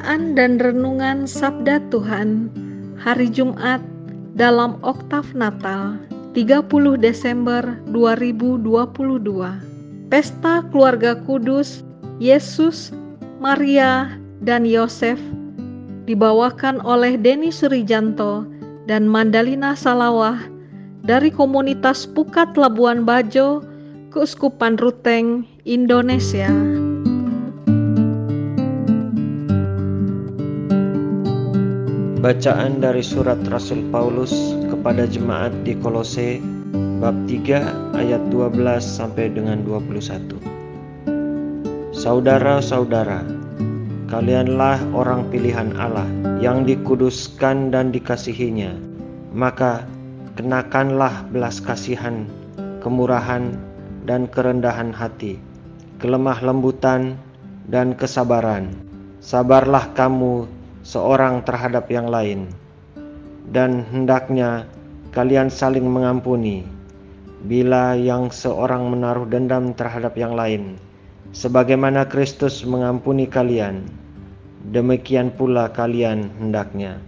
Bacaan dan Renungan Sabda Tuhan Hari Jumat dalam Oktav Natal 30 Desember 2022 Pesta Keluarga Kudus Yesus, Maria, dan Yosef dibawakan oleh Denny Surijanto dan Mandalina Salawah dari komunitas Pukat Labuan Bajo, Keuskupan Ruteng, Indonesia. Bacaan dari surat Rasul Paulus kepada jemaat di Kolose bab 3 ayat 12 sampai dengan 21. Saudara-saudara, kalianlah orang pilihan Allah yang dikuduskan dan dikasihinya. Maka kenakanlah belas kasihan, kemurahan, dan kerendahan hati, kelemah lembutan, dan kesabaran. Sabarlah kamu seorang terhadap yang lain, dan hendaknya kalian saling mengampuni bila yang seorang menaruh dendam terhadap yang lain, sebagaimana Kristus mengampuni kalian, demikian pula kalian hendaknya.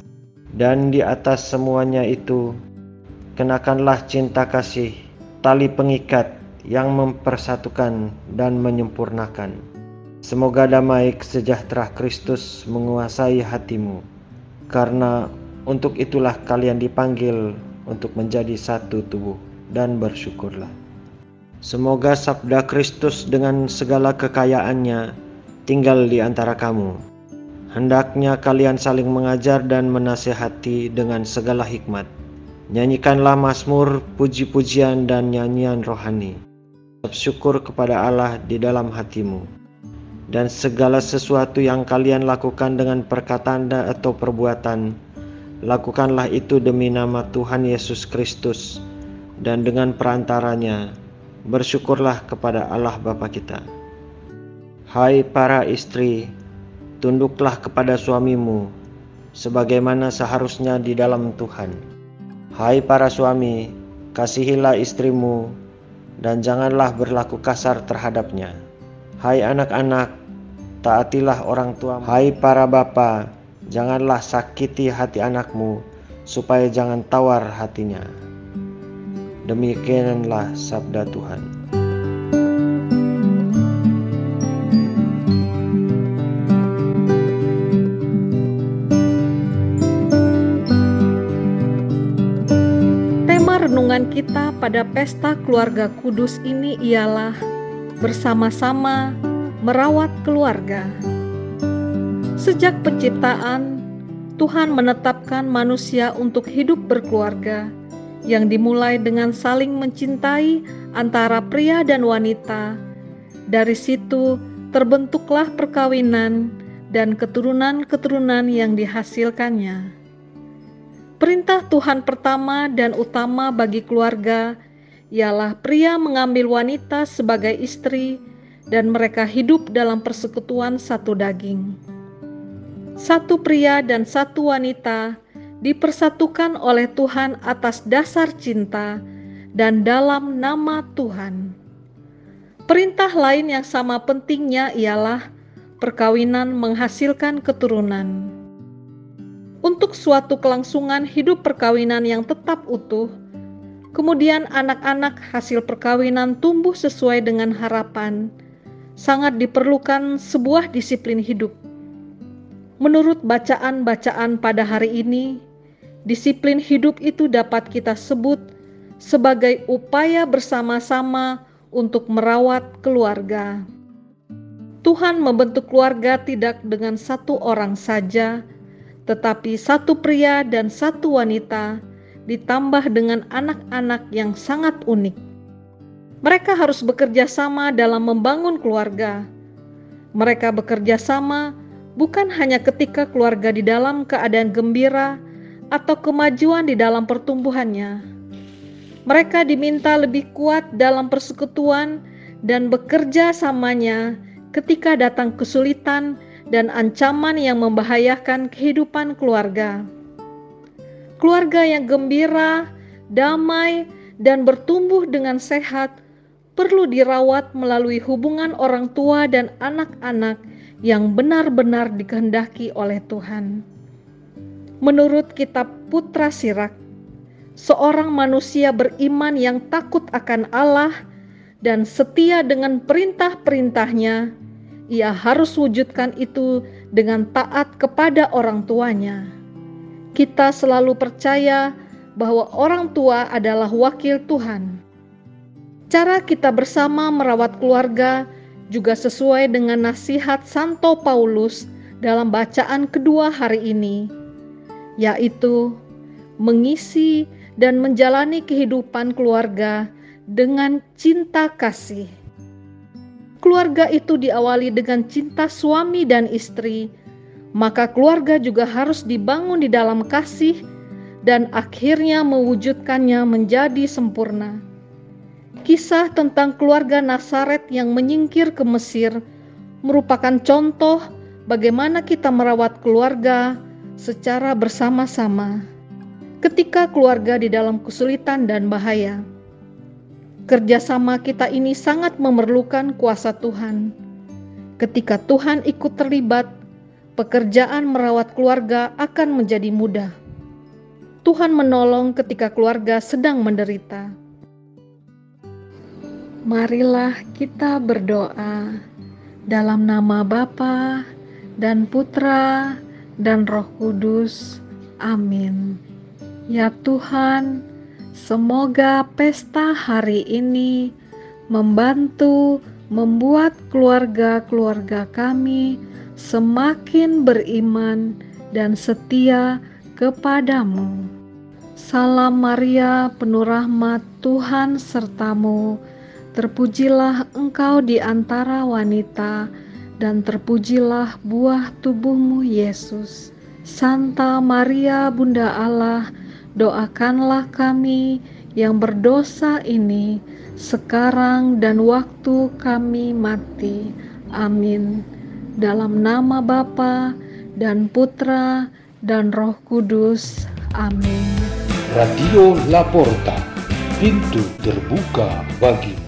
Dan di atas semuanya itu, kenakanlah cinta kasih, tali pengikat yang mempersatukan dan menyempurnakan Semoga damai sejahtera Kristus menguasai hatimu, karena untuk itulah kalian dipanggil untuk menjadi satu tubuh dan bersyukurlah. Semoga sabda Kristus dengan segala kekayaannya tinggal di antara kamu. Hendaknya kalian saling mengajar dan menasehati dengan segala hikmat. Nyanyikanlah mazmur, puji-pujian dan nyanyian rohani. Syukur kepada Allah di dalam hatimu dan segala sesuatu yang kalian lakukan dengan perkataan atau perbuatan, lakukanlah itu demi nama Tuhan Yesus Kristus, dan dengan perantaranya bersyukurlah kepada Allah Bapa kita. Hai para istri, tunduklah kepada suamimu, sebagaimana seharusnya di dalam Tuhan. Hai para suami, kasihilah istrimu, dan janganlah berlaku kasar terhadapnya. Hai anak-anak, Taatilah orang tua. Hai para bapa, janganlah sakiti hati anakmu, supaya jangan tawar hatinya. Demikianlah sabda Tuhan. Tema renungan kita pada pesta keluarga kudus ini ialah bersama-sama merawat keluarga. Sejak penciptaan, Tuhan menetapkan manusia untuk hidup berkeluarga yang dimulai dengan saling mencintai antara pria dan wanita. Dari situ terbentuklah perkawinan dan keturunan-keturunan yang dihasilkannya. Perintah Tuhan pertama dan utama bagi keluarga ialah pria mengambil wanita sebagai istri dan mereka hidup dalam persekutuan satu daging. Satu pria dan satu wanita dipersatukan oleh Tuhan atas dasar cinta dan dalam nama Tuhan. Perintah lain yang sama pentingnya ialah perkawinan menghasilkan keturunan. Untuk suatu kelangsungan hidup perkawinan yang tetap utuh, kemudian anak-anak hasil perkawinan tumbuh sesuai dengan harapan sangat diperlukan sebuah disiplin hidup. Menurut bacaan-bacaan pada hari ini, disiplin hidup itu dapat kita sebut sebagai upaya bersama-sama untuk merawat keluarga. Tuhan membentuk keluarga tidak dengan satu orang saja, tetapi satu pria dan satu wanita, ditambah dengan anak-anak yang sangat unik. Mereka harus bekerja sama dalam membangun keluarga. Mereka bekerja sama bukan hanya ketika keluarga di dalam keadaan gembira atau kemajuan di dalam pertumbuhannya. Mereka diminta lebih kuat dalam persekutuan dan bekerja samanya ketika datang kesulitan dan ancaman yang membahayakan kehidupan keluarga. Keluarga yang gembira, damai, dan bertumbuh dengan sehat perlu dirawat melalui hubungan orang tua dan anak-anak yang benar-benar dikehendaki oleh Tuhan. Menurut kitab Putra Sirak, seorang manusia beriman yang takut akan Allah dan setia dengan perintah-perintahnya, ia harus wujudkan itu dengan taat kepada orang tuanya. Kita selalu percaya bahwa orang tua adalah wakil Tuhan. Cara kita bersama merawat keluarga juga sesuai dengan nasihat Santo Paulus dalam bacaan kedua hari ini, yaitu mengisi dan menjalani kehidupan keluarga dengan cinta kasih. Keluarga itu diawali dengan cinta suami dan istri, maka keluarga juga harus dibangun di dalam kasih dan akhirnya mewujudkannya menjadi sempurna. Kisah tentang keluarga Nasaret yang menyingkir ke Mesir merupakan contoh bagaimana kita merawat keluarga secara bersama-sama ketika keluarga di dalam kesulitan dan bahaya. Kerjasama kita ini sangat memerlukan kuasa Tuhan. Ketika Tuhan ikut terlibat, pekerjaan merawat keluarga akan menjadi mudah. Tuhan menolong ketika keluarga sedang menderita. Marilah kita berdoa dalam nama Bapa dan Putra dan Roh Kudus. Amin. Ya Tuhan, semoga pesta hari ini membantu membuat keluarga-keluarga kami semakin beriman dan setia kepadamu. Salam Maria, penuh rahmat Tuhan sertamu. Terpujilah engkau di antara wanita, dan terpujilah buah tubuhmu, Yesus. Santa Maria, Bunda Allah, doakanlah kami yang berdosa ini sekarang dan waktu kami mati. Amin. Dalam nama Bapa dan Putra dan Roh Kudus. Amin. Radio Laporta, pintu terbuka bagimu.